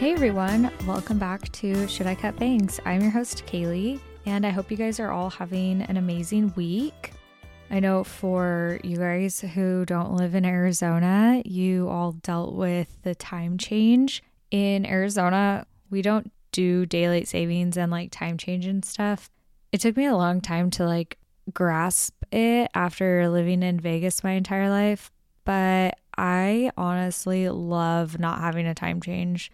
Hey everyone, welcome back to Should I Cut Bangs? I'm your host, Kaylee, and I hope you guys are all having an amazing week. I know for you guys who don't live in Arizona, you all dealt with the time change. In Arizona, we don't do daylight savings and like time change and stuff. It took me a long time to like grasp it after living in Vegas my entire life, but I honestly love not having a time change.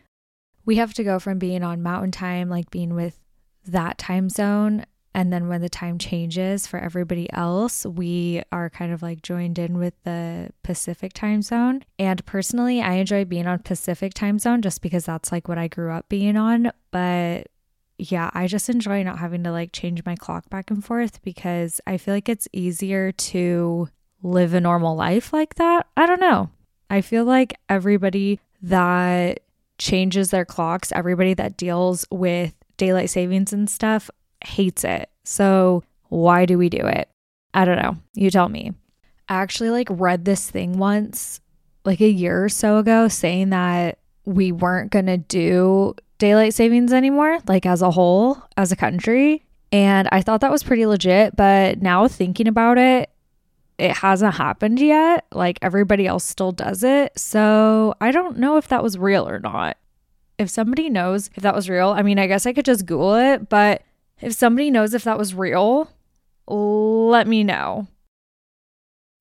We have to go from being on mountain time, like being with that time zone, and then when the time changes for everybody else, we are kind of like joined in with the Pacific time zone. And personally, I enjoy being on Pacific time zone just because that's like what I grew up being on. But yeah, I just enjoy not having to like change my clock back and forth because I feel like it's easier to live a normal life like that. I don't know. I feel like everybody that changes their clocks, everybody that deals with daylight savings and stuff hates it. So, why do we do it? I don't know. You tell me. I actually like read this thing once like a year or so ago saying that we weren't going to do daylight savings anymore, like as a whole, as a country. And I thought that was pretty legit. But now thinking about it, it hasn't happened yet. Like everybody else still does it. So I don't know if that was real or not. If somebody knows if that was real, I mean, I guess I could just Google it. But if somebody knows if that was real, let me know.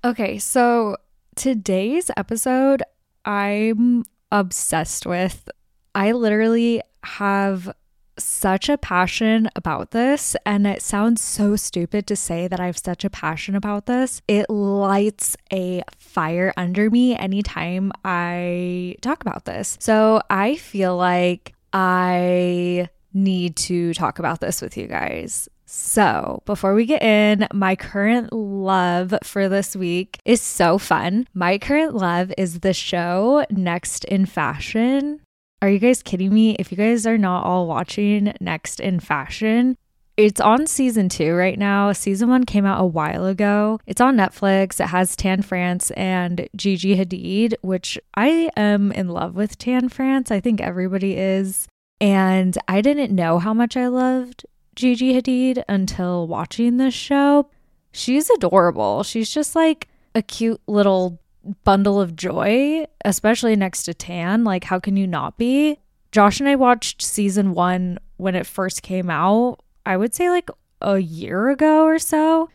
Okay, so today's episode, I'm obsessed with. I literally have such a passion about this, and it sounds so stupid to say that I have such a passion about this. It lights a fire under me anytime I talk about this. So I feel like I need to talk about this with you guys. So, before we get in, my current love for this week is so fun. My current love is the show Next in Fashion. Are you guys kidding me? If you guys are not all watching Next in Fashion, it's on season two right now. Season one came out a while ago. It's on Netflix. It has Tan France and Gigi Hadid, which I am in love with Tan France. I think everybody is. And I didn't know how much I loved Gigi Hadid until watching this show. She's adorable. She's just like a cute little bundle of joy, especially next to Tan. Like, how can you not be? Josh and I watched season one when it first came out, I would say like a year ago or so.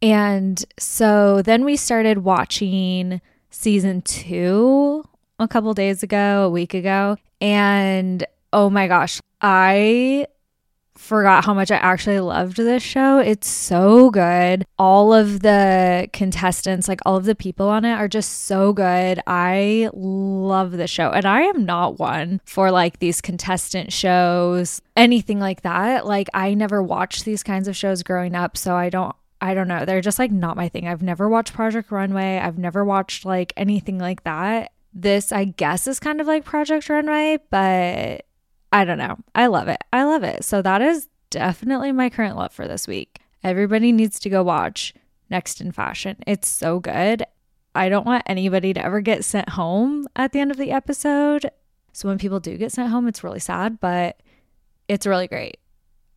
And so then we started watching season two a couple days ago, a week ago. And oh my gosh, I forgot how much I actually loved this show. It's so good. All of the contestants, like all of the people on it, are just so good. I love the show. And I am not one for like these contestant shows, anything like that. Like, I never watched these kinds of shows growing up. So I don't. I don't know. They're just like not my thing. I've never watched Project Runway. I've never watched like anything like that. This, I guess, is kind of like Project Runway, but I don't know. I love it. I love it. So that is definitely my current love for this week. Everybody needs to go watch Next in Fashion. It's so good. I don't want anybody to ever get sent home at the end of the episode. So when people do get sent home, it's really sad, but it's really great.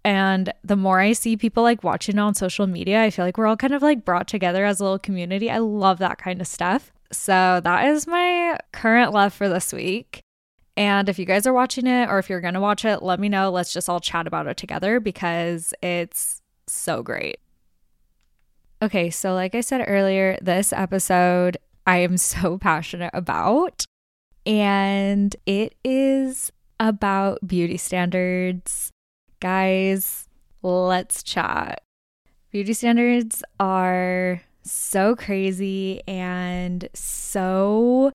And the more I see people like watching on social media, I feel like we're all kind of like brought together as a little community. I love that kind of stuff. So that is my current love for this week. And if you guys are watching it or if you're going to watch it, let me know. Let's just all chat about it together because it's so great. Okay, so like I said earlier, this episode I am so passionate about, and it is about beauty standards. Guys, let's chat. Beauty standards are so crazy and so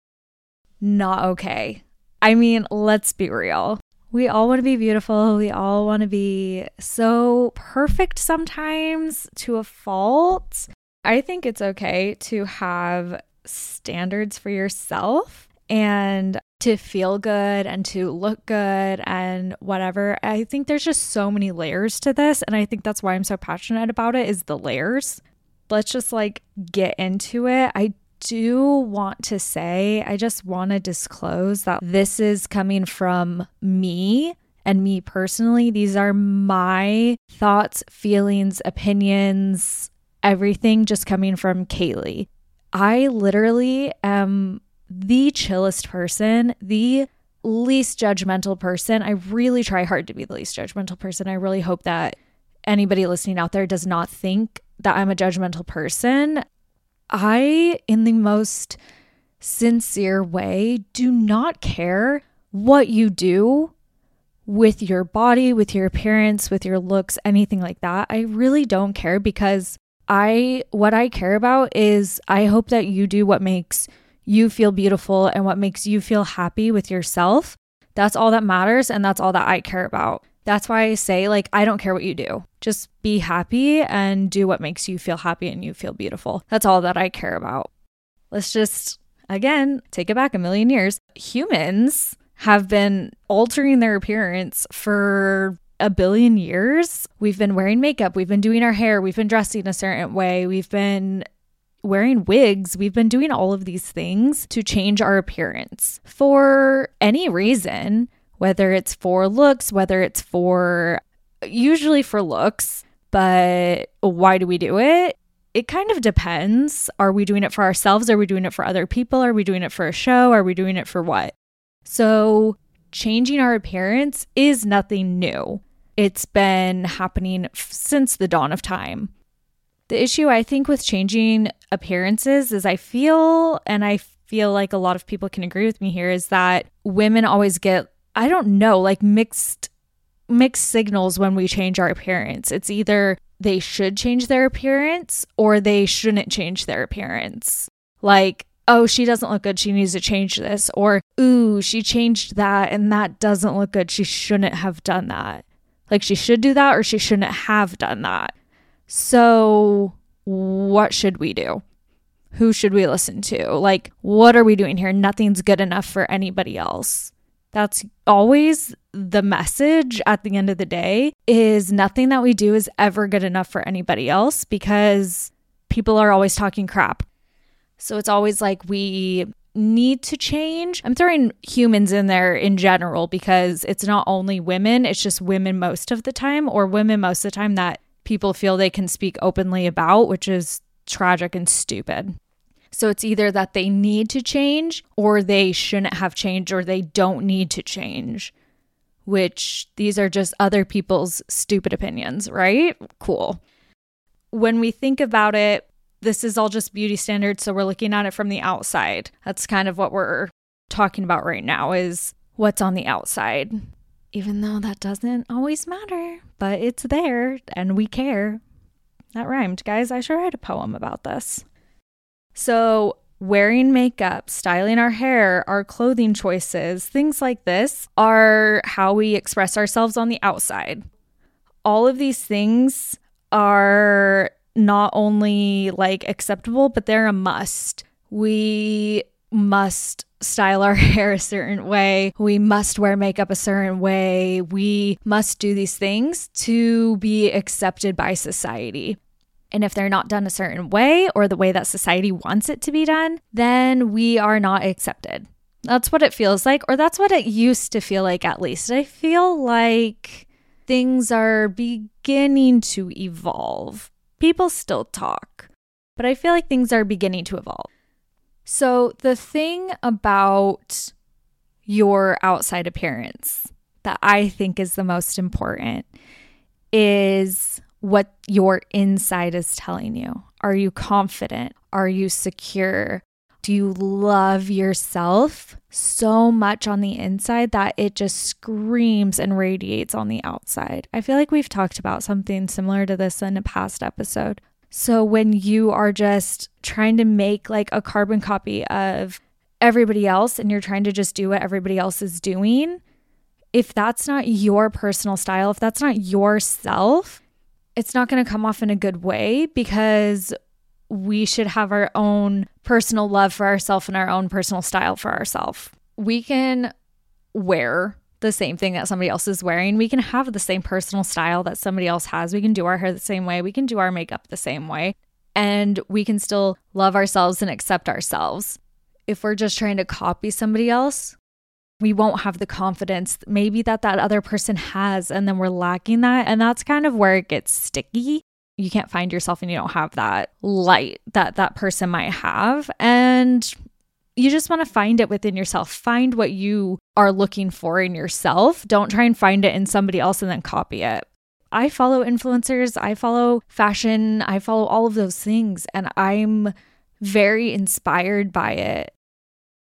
not okay. I mean, let's be real. We all want to be beautiful. We all want to be so perfect sometimes to a fault. I think it's okay to have standards for yourself and to feel good and to look good and whatever. I think there's just so many layers to this and I think that's why I'm so passionate about it is the layers. Let's just like get into it. I do want to say, I just want to disclose that this is coming from me and me personally. These are my thoughts, feelings, opinions, everything just coming from Kaylee. I literally am the chillest person, the least judgmental person. I really try hard to be the least judgmental person. I really hope that anybody listening out there does not think that I'm a judgmental person. I, in the most sincere way, do not care what you do with your body, with your appearance, with your looks, anything like that. I really don't care because I what I care about is I hope that you do what makes you feel beautiful and what makes you feel happy with yourself. That's all that matters and that's all that I care about. That's why I say like I don't care what you do. Just be happy and do what makes you feel happy and you feel beautiful. That's all that I care about. Let's just again take it back a million years. Humans have been altering their appearance for a billion years. We've been wearing makeup, we've been doing our hair, we've been dressing a certain way, we've been wearing wigs, we've been doing all of these things to change our appearance for any reason, whether it's for looks, whether it's for usually for looks, but why do we do it? It kind of depends. Are we doing it for ourselves? Are we doing it for other people? Are we doing it for a show? Are we doing it for what? So, changing our appearance is nothing new. It's been happening since the dawn of time. The issue I think with changing appearances is I feel, and I feel like a lot of people can agree with me here, is that women always get, I don't know, like mixed mixed signals when we change our appearance. It's either they should change their appearance or they shouldn't change their appearance. Like, oh, she doesn't look good. She needs to change this. Or, ooh, she changed that and that doesn't look good. She shouldn't have done that. Like she should do that or she shouldn't have done that. So, what should we do? Who should we listen to? Like, what are we doing here? Nothing's good enough for anybody else. That's always the message at the end of the day is nothing that we do is ever good enough for anybody else because people are always talking crap. So it's always like we need to change. I'm throwing humans in there in general because it's not only women, it's just women most of the time, or women most of the time that people feel they can speak openly about, which is tragic and stupid. So it's either that they need to change or they shouldn't have changed or they don't need to change, which these are just other people's stupid opinions, right? Cool. When we think about it, this is all just beauty standards. So we're looking at it from the outside. That's kind of what we're talking about right now is what's on the outside. Even though that doesn't always matter, but it's there and we care. That rhymed, guys. I should write a poem about this. So, wearing makeup, styling our hair, our clothing choices, things like this are how we express ourselves on the outside. All of these things are not only like acceptable, but they're a must. We must style our hair a certain way. We must wear makeup a certain way. We must do these things to be accepted by society. And if they're not done a certain way or the way that society wants it to be done, then we are not accepted. That's what it feels like, or that's what it used to feel like at least. I feel like things are beginning to evolve people still talk, but I feel like things are beginning to evolve. So, the thing about your outside appearance that I think is the most important is what your inside is telling you. Are you confident? Are you secure? Do you love yourself so much on the inside that it just screams and radiates on the outside? I feel like we've talked about something similar to this in a past episode. So when you are just trying to make like a carbon copy of everybody else and you're trying to just do what everybody else is doing, if that's not your personal style, if that's not yourself, it's not going to come off in a good way because we should have our own personal love for ourselves and our own personal style for ourselves. We can wear the same thing that somebody else is wearing. We can have the same personal style that somebody else has. We can do our hair the same way. We can do our makeup the same way. and we can still love ourselves and accept ourselves. If we're just trying to copy somebody else, we won't have the confidence maybe that that other person has and then we're lacking that. And that's kind of where it gets sticky. You can't find yourself and you don't have that light that that person might have. And you just want to find it within yourself. Find what you are looking for in yourself. Don't try and find it in somebody else and then copy it. I follow influencers, I follow fashion, I follow all of those things, and I'm very inspired by it.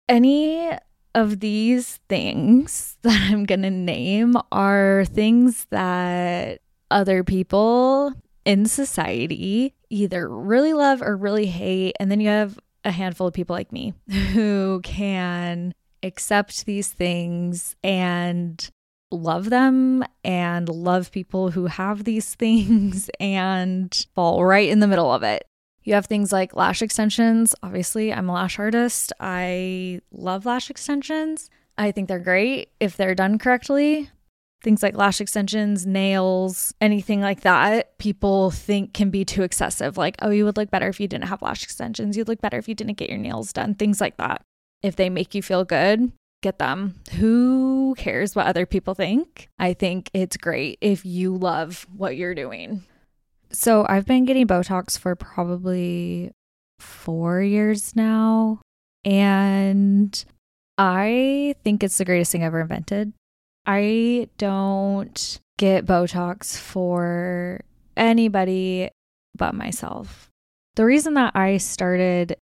Any of these things that I'm going to name are things that other people in society either really love or really hate. And then you have a handful of people like me who can accept these things and love them and love people who have these things and fall right in the middle of it. You have things like lash extensions. Obviously, I'm a lash artist. I love lash extensions. I think they're great if they're done correctly. Things like lash extensions, nails, anything like that, people think can be too excessive. Like, oh, you would look better if you didn't have lash extensions. You'd look better if you didn't get your nails done. Things like that. If they make you feel good, get them. Who cares what other people think? I think it's great if you love what you're doing. So I've been getting Botox for probably four years now. And I think it's the greatest thing ever invented. I don't get Botox for anybody but myself. The reason that I started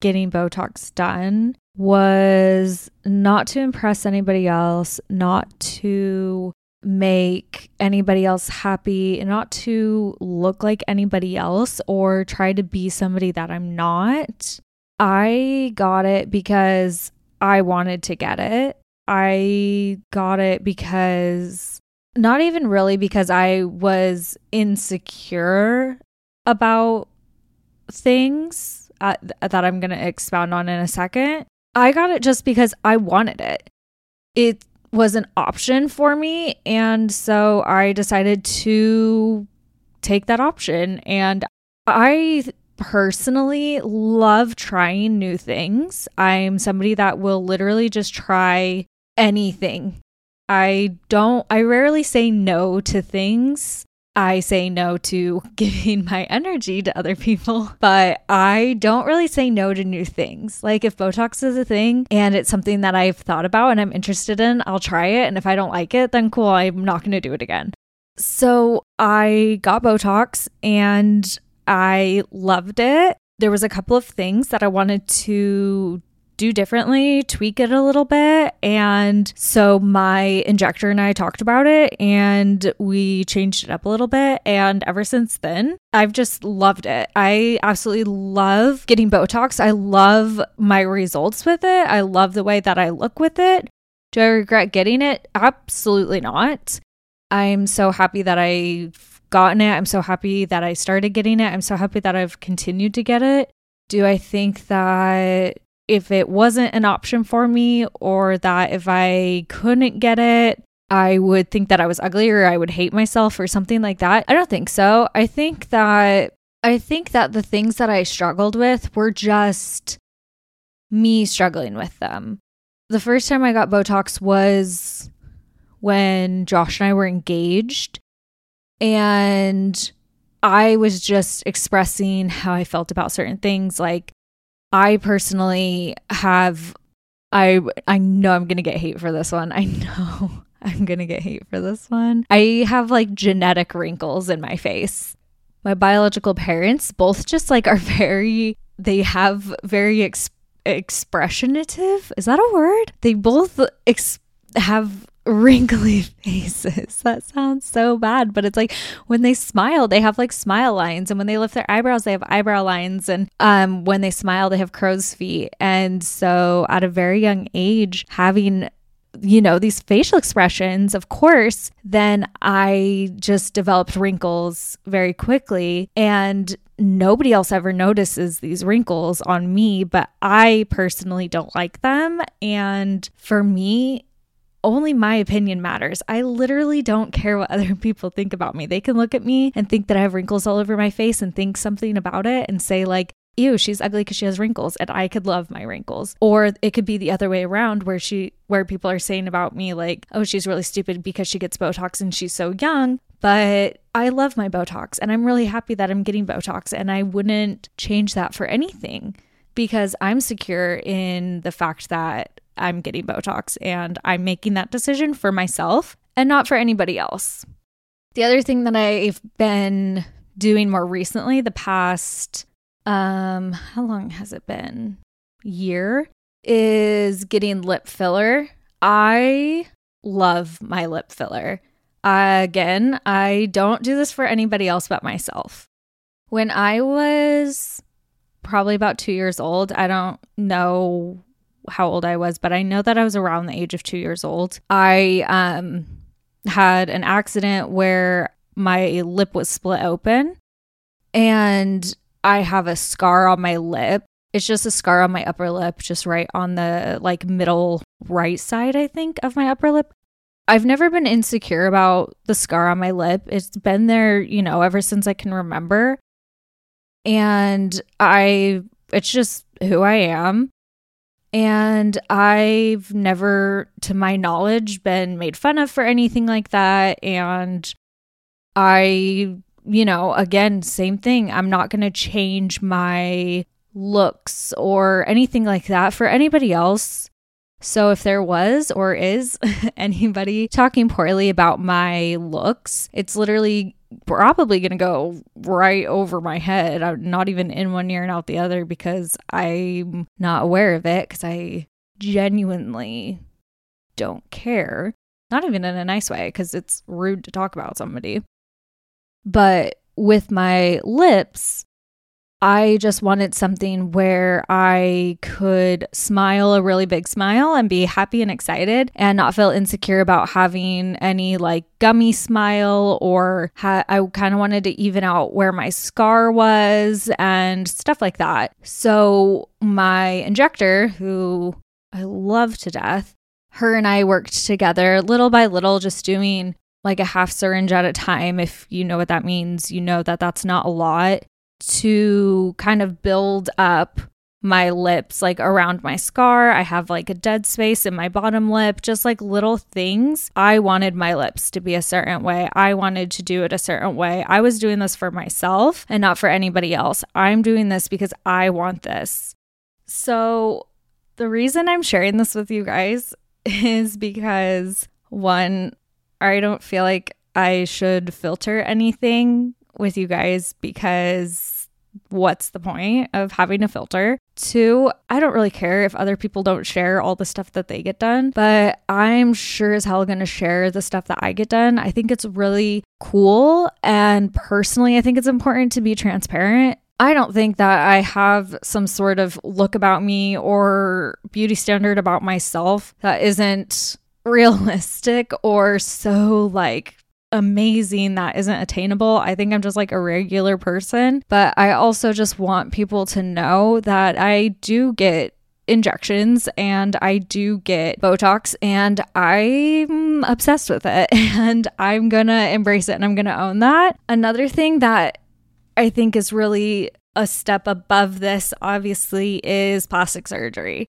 getting Botox done was not to impress anybody else, not to make anybody else happy, not to look like anybody else or try to be somebody that I'm not. I got it because I wanted to get it. I got it because not even really because I was insecure about things uh, that I'm going to expound on in a second. I got it just because I wanted it. It was an option for me. And so I decided to take that option. And I personally love trying new things. I'm somebody that will literally just try anything. I don't, I rarely say no to things. I say no to giving my energy to other people, but I don't really say no to new things. Like if Botox is a thing and it's something that I've thought about and I'm interested in, I'll try it. And if I don't like it, then cool, I'm not going to do it again. So I got Botox and I loved it. There was a couple of things that I wanted to do differently, tweak it a little bit. And so my injector and I talked about it and we changed it up a little bit. And ever since then, I've just loved it. I absolutely love getting Botox. I love my results with it. I love the way that I look with it. Do I regret getting it? Absolutely not. I'm so happy that I've gotten it. I'm so happy that I started getting it. I'm so happy that I've continued to get it. Do I think that if it wasn't an option for me or that if I couldn't get it, I would think that I was ugly or I would hate myself or something like that. I don't think so. I think that I think that the things that I struggled with were just me struggling with them. The first time I got Botox was when Josh and I were engaged and I was just expressing how I felt about certain things like I personally have I I know I'm going to get hate for this one. I know I'm going to get hate for this one. I have like genetic wrinkles in my face. My biological parents both just like are very they have very ex- expressionative. Is that a word? They both ex- have wrinkly faces. That sounds so bad, but it's like when they smile, they have like smile lines, and when they lift their eyebrows, they have eyebrow lines, and um, when they smile, they have crow's feet. And so, at a very young age, having you know, these facial expressions, of course, then I just developed wrinkles very quickly. And nobody else ever notices these wrinkles on me, but I personally don't like them. And for me, only my opinion matters. I literally don't care what other people think about me. They can look at me and think that I have wrinkles all over my face and think something about it and say, like, ew, she's ugly because she has wrinkles and I could love my wrinkles. Or it could be the other way around where she where people are saying about me like, oh, she's really stupid because she gets Botox and she's so young. But I love my Botox and I'm really happy that I'm getting Botox and I wouldn't change that for anything because I'm secure in the fact that I'm getting Botox and I'm making that decision for myself and not for anybody else. The other thing that I've been doing more recently, the past um how long has it been? Year is getting lip filler. I love my lip filler. Again, I don't do this for anybody else but myself. When I was probably about 2 years old, I don't know how old I was, but I know that I was around the age of 2 years old. I um had an accident where my lip was split open and I have a scar on my lip. It's just a scar on my upper lip, just right on the like middle right side, I think, of my upper lip. I've never been insecure about the scar on my lip. It's been there, you know, ever since I can remember. And I, it's just who I am. And I've never, to my knowledge, been made fun of for anything like that. And I you know, again, same thing. I'm not going to change my looks or anything like that for anybody else. So if there was or is anybody talking poorly about my looks, it's literally probably going to go right over my head. I'm not even in one ear and out the other because I'm not aware of it because I genuinely don't care. Not even in a nice way because it's rude to talk about somebody. But with my lips, I just wanted something where I could smile a really big smile and be happy and excited and not feel insecure about having any like gummy smile or ha- I kind of wanted to even out where my scar was and stuff like that. So my injector, who I love to death, her and I worked together little by little, just doing like a half syringe at a time. If you know what that means, you know that that's not a lot to kind of build up my lips like around my scar. I have like a dead space in my bottom lip, just like little things. I wanted my lips to be a certain way. I wanted to do it a certain way. I was doing this for myself and not for anybody else. I'm doing this because I want this. So, the reason I'm sharing this with you guys is because one, I don't feel like I should filter anything with you guys because what's the point of having a filter? Two, I don't really care if other people don't share all the stuff that they get done, but I'm sure as hell going to share the stuff that I get done. I think it's really cool. And personally, I think it's important to be transparent. I don't think that I have some sort of look about me or beauty standard about myself that isn't realistic or so like amazing that isn't attainable. I think I'm just like a regular person, but I also just want people to know that I do get injections and I do get Botox and I'm obsessed with it and I'm gonna embrace it and I'm gonna own that. Another thing that I think is really a step above this, obviously, is plastic surgery.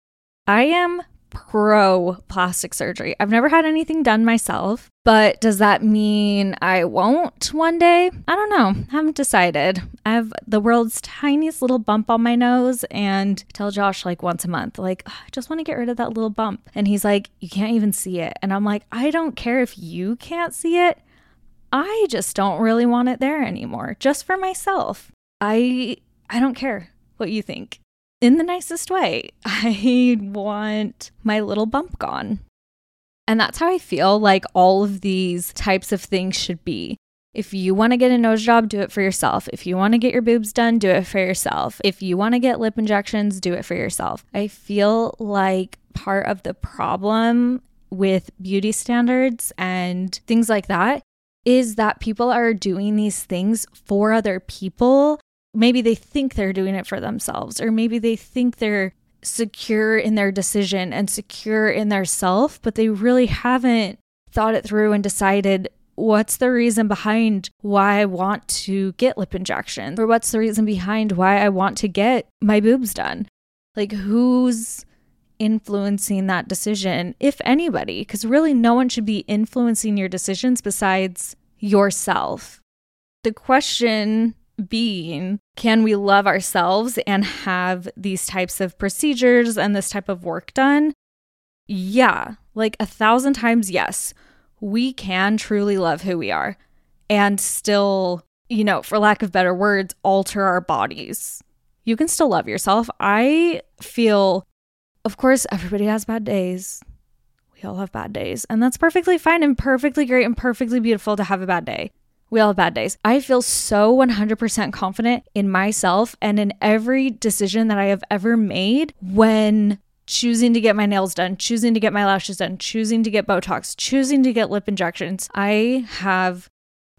I am pro plastic surgery. I've never had anything done myself, but does that mean I won't one day? I don't know. I haven't decided. I have the world's tiniest little bump on my nose and tell Josh like once a month, like, I just want to get rid of that little bump. And he's like, You can't even see it. And I'm like, I don't care if you can't see it. I just don't really want it there anymore, just for myself. I I don't care what you think in the nicest way. I want my little bump gone. And that's how I feel like all of these types of things should be. If you want to get a nose job, do it for yourself. If you want to get your boobs done, do it for yourself. If you want to get lip injections, do it for yourself. I feel like part of the problem with beauty standards and things like that is that people are doing these things for other people maybe they think they're doing it for themselves, or maybe they think they're secure in their decision and secure in their self, but they really haven't thought it through and decided what's the reason behind why I want to get lip injections or what's the reason behind why I want to get my boobs done. Like, who's influencing that decision, if anybody? Because really, no one should be influencing your decisions besides yourself. The question being, can we love ourselves and have these types of procedures and this type of work done? Yeah, like a thousand times, yes. We can truly love who we are and still, you know, for lack of better words, alter our bodies. You can still love yourself. I feel, of course, everybody has bad days. We all have bad days, and that's perfectly fine and perfectly great and perfectly beautiful to have a bad day. We all have bad days. I feel so 100% confident in myself and in every decision that I have ever made when choosing to get my nails done, choosing to get my lashes done, choosing to get Botox, choosing to get lip injections. I have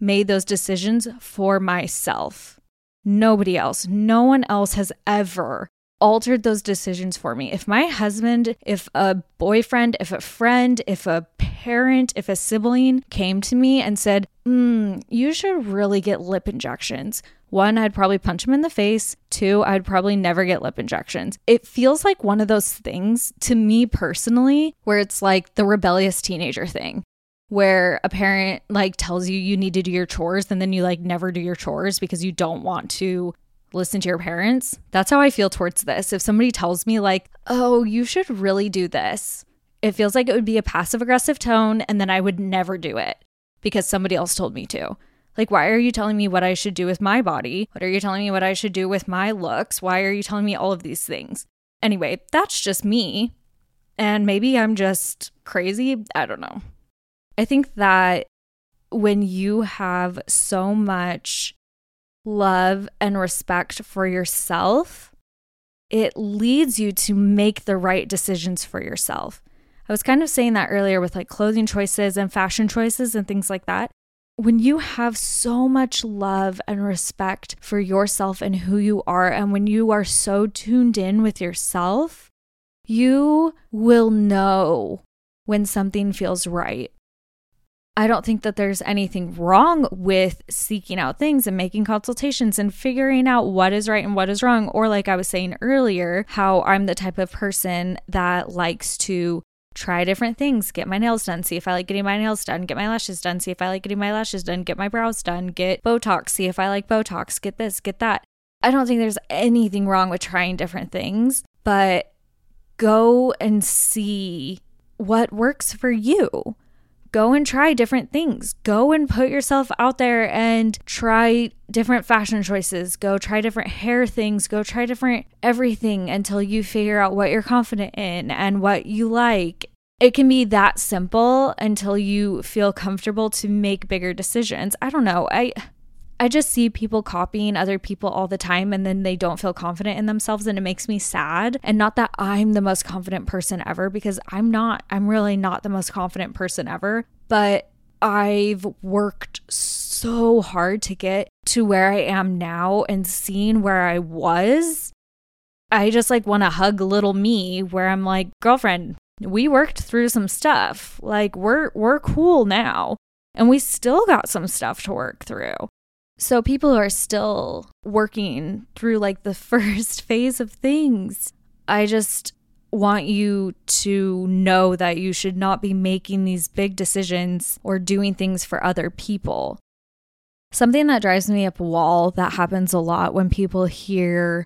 made those decisions for myself. Nobody else, no one else has ever altered those decisions for me. If my husband, if a boyfriend, if a friend, if a parent, if a sibling came to me and said, mm, You should really get lip injections. One, I'd probably punch him in the face. Two, I'd probably never get lip injections. It feels like one of those things to me personally where it's like the rebellious teenager thing where a parent like tells you you need to do your chores and then you like never do your chores because you don't want to listen to your parents. That's how I feel towards this. If somebody tells me, like, oh, you should really do this, it feels like it would be a passive aggressive tone, and then I would never do it because somebody else told me to. Like, why are you telling me what I should do with my body? What are you telling me what I should do with my looks? Why are you telling me all of these things? Anyway, that's just me. And maybe I'm just crazy. I don't know. I think that when you have so much love and respect for yourself, it leads you to make the right decisions for yourself. I was kind of saying that earlier with like clothing choices and fashion choices and things like that. When you have so much love and respect for yourself and who you are, and when you are so tuned in with yourself, you will know when something feels right. I don't think that there's anything wrong with seeking out things and making consultations and figuring out what is right and what is wrong. Or, like I was saying earlier, how I'm the type of person that likes to try different things, get my nails done, see if I like getting my nails done, get my lashes done, see if I like getting my lashes done, get my brows done, get Botox, see if I like Botox, get this, get that. I don't think there's anything wrong with trying different things, but go and see what works for you go and try different things. Go and put yourself out there and try different fashion choices. Go try different hair things. Go try different everything until you figure out what you're confident in and what you like. It can be that simple until you feel comfortable to make bigger decisions. I don't know. I I just see people copying other people all the time and then they don't feel confident in themselves and it makes me sad. And not that I'm the most confident person ever because I'm not. I'm really not the most confident person ever, but I've worked so hard to get to where I am now and seeing where I was. I just like want to hug little me where I'm like, "Girlfriend, we worked through some stuff. Like we're we're cool now." And we still got some stuff to work through. So people are still working through like the first phase of things. I just want you to know that you should not be making these big decisions or doing things for other people. Something that drives me up a wall that happens a lot when people hear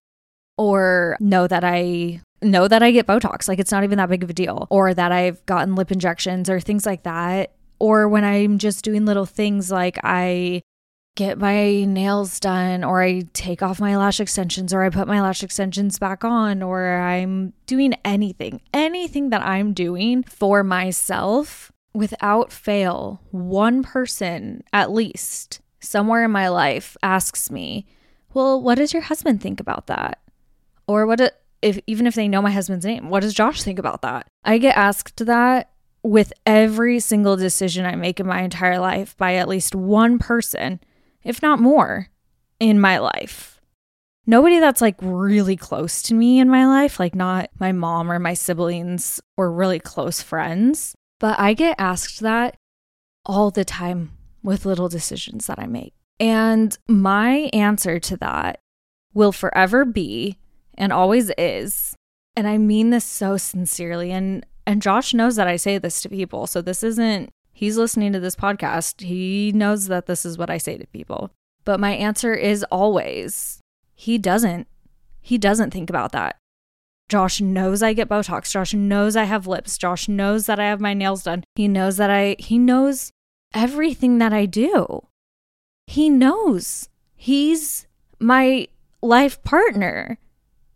or know that I know that I get Botox, like it's not even that big of a deal, or that I've gotten lip injections or things like that. Or when I'm just doing little things like I get my nails done or I take off my lash extensions or I put my lash extensions back on or I'm doing anything, anything that I'm doing for myself without fail, one person at least somewhere in my life asks me, "Well, what does your husband think about that?" Or what if even if they know my husband's name, what does Josh think about that? I get asked that with every single decision I make in my entire life by at least one person if not more, in my life. nobody that's like really close to me in my life, like not my mom or my siblings or really close friends. But I get asked that all the time with little decisions that I make. And my answer to that will forever be and always is, and I mean this so sincerely and and Josh knows that I say this to people. So this isn't he's listening to this podcast. He knows that this is what I say to people. But my answer is always he doesn't. He doesn't think about that. Josh knows I get Botox. Josh knows I have lips. Josh knows that I have my nails done. He knows that I, he knows everything that I do. He knows. He's my life partner.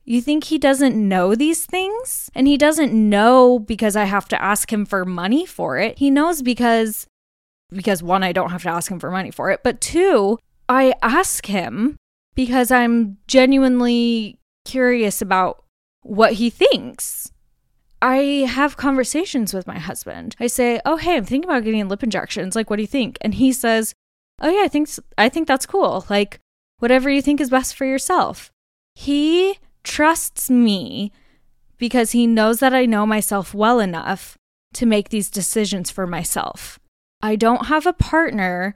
You think he doesn't know these things? And he doesn't know because I have to ask him for money for it. He knows because because one I don't have to ask him for money for it, but two, I ask him because I'm genuinely curious about what he thinks. I have conversations with my husband. I say, "Oh, hey, I'm thinking about getting lip injections. Like, what do you think?" And he says, "Oh yeah, I think I think that's cool. Like, whatever you think is best for yourself." He trusts me because he knows that I know myself well enough to make these decisions for myself. I don't have a partner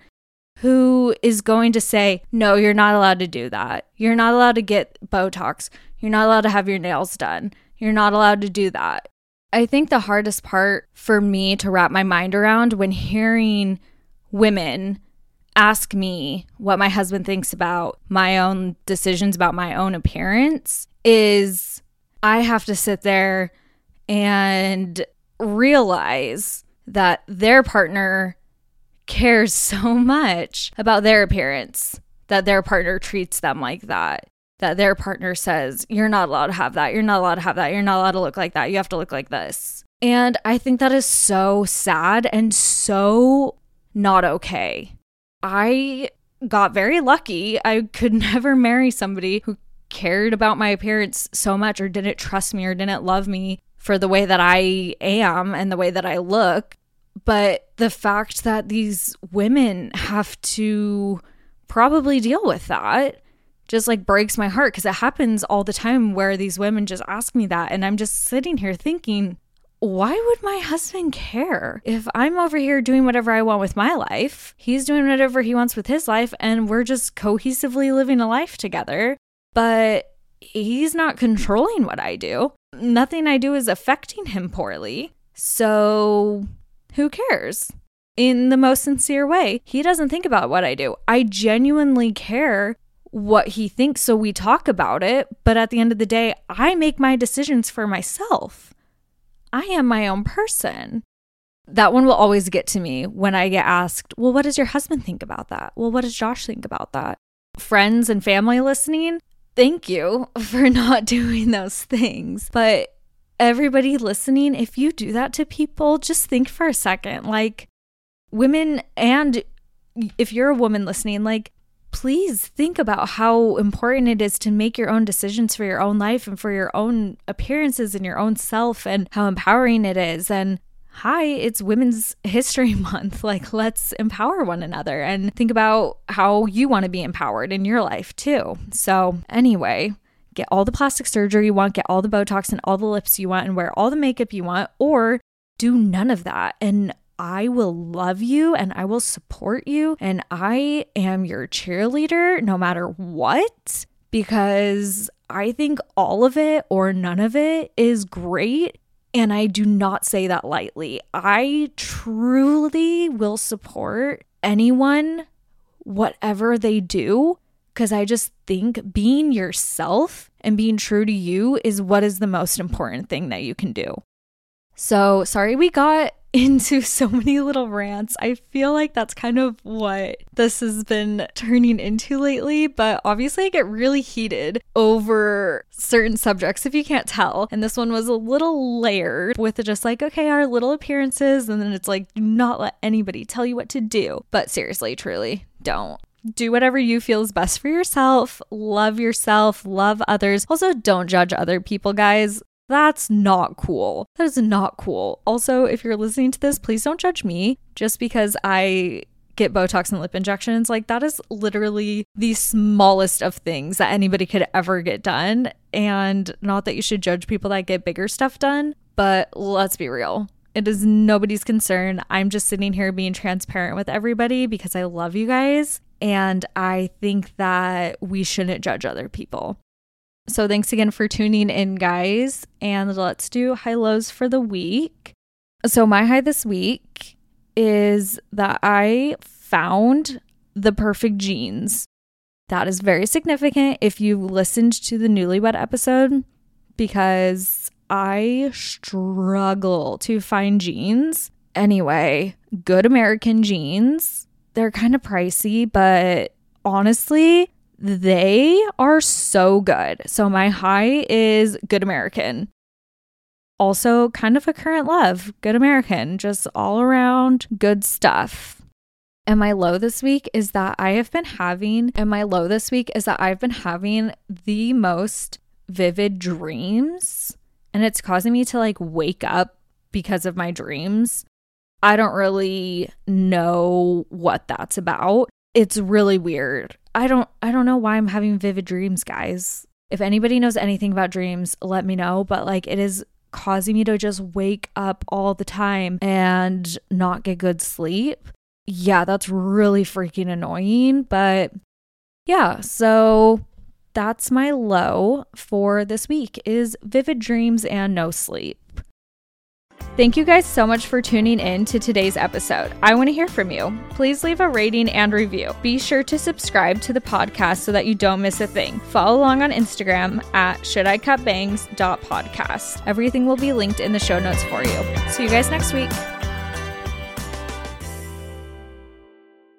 who is going to say, No, you're not allowed to do that. You're not allowed to get Botox. You're not allowed to have your nails done. You're not allowed to do that. I think the hardest part for me to wrap my mind around when hearing women ask me what my husband thinks about my own decisions about my own appearance is I have to sit there and realize that their partner cares so much about their appearance that their partner treats them like that. That their partner says, You're not allowed to have that. You're not allowed to have that. You're not allowed to look like that. You have to look like this. And I think that is so sad and so not okay. I got very lucky. I could never marry somebody who cared about my appearance so much or didn't trust me or didn't love me for the way that I am and the way that I look. But the fact that these women have to probably deal with that just like breaks my heart because it happens all the time where these women just ask me that. And I'm just sitting here thinking, why would my husband care if I'm over here doing whatever I want with my life? He's doing whatever he wants with his life, and we're just cohesively living a life together but he's not controlling what I do. Nothing I do is affecting him poorly. So who cares? In the most sincere way, he doesn't think about what I do. I genuinely care what he thinks, so we talk about it. But at the end of the day, I make my decisions for myself. I am my own person. That one will always get to me when I get asked, Well, what does your husband think about that? Well, what does Josh think about that? Friends and family listening, thank you for not doing those things. But everybody listening, if you do that to people, just think for a second. Like, women, and if you're a woman listening, like, please think about how important it is to make your own decisions for your own life and for your own appearances and your own self and how empowering it is. And hi, it's Women's History Month. Like, let's empower one another and think about how you want to be empowered in your life too. So, anyway, get all the plastic surgery you want, get all the Botox and all the lips you want, and wear all the makeup you want, or do none of that. And I will love you and I will support you. And I am your cheerleader no matter what, because I think all of it or none of it is great and I do not say that lightly. I truly will support anyone, whatever they do, because I just think being yourself and being true to you is what is the most important thing that you can do. So, sorry we got into so many little rants. I feel like that's kind of what this has been turning into lately, but obviously I get really heated over certain subjects if you can't tell. And this one was a little layered with just like, okay, our little appearances, and then it's like, do not let anybody tell you what to do. But seriously, truly, don't do whatever you feel is best for yourself. Love yourself, love others. Also, don't judge other people, guys. That's not cool. That is not cool. Also, if you're listening to this, please don't judge me just because I get Botox and lip injections. Like, that is literally the smallest of things that anybody could ever get done. And not that you should judge people that get bigger stuff done, but let's be real. It is nobody's concern. I'm just sitting here being transparent with everybody because I love you guys. And I think that we shouldn't judge other people. So, thanks again for tuning in, guys. And let's do high lows for the week. So, my high this week is that I found the perfect jeans. That is very significant if you listened to the newlywed episode because I struggle to find jeans. Anyway, good American jeans. They're kind of pricey, but honestly, they are so good. So my high is Good American. Also, kind of a current love, Good American, just all around good stuff. And my low this week is that I have been having, and my low this week is that I've been having the most vivid dreams. And it's causing me to like wake up because of my dreams. I don't really know what that's about. It's really weird. I don't I don't know why I'm having vivid dreams, guys. If anybody knows anything about dreams, let me know, but like it is causing me to just wake up all the time and not get good sleep. Yeah, that's really freaking annoying, but yeah, so that's my low for this week is vivid dreams and no sleep. Thank you guys so much for tuning in to today's episode. I want to hear from you. Please leave a rating and review. Be sure to subscribe to the podcast so that you don't miss a thing. Follow along on Instagram at shouldicutbangs.podcast. Everything will be linked in the show notes for you. See you guys next week.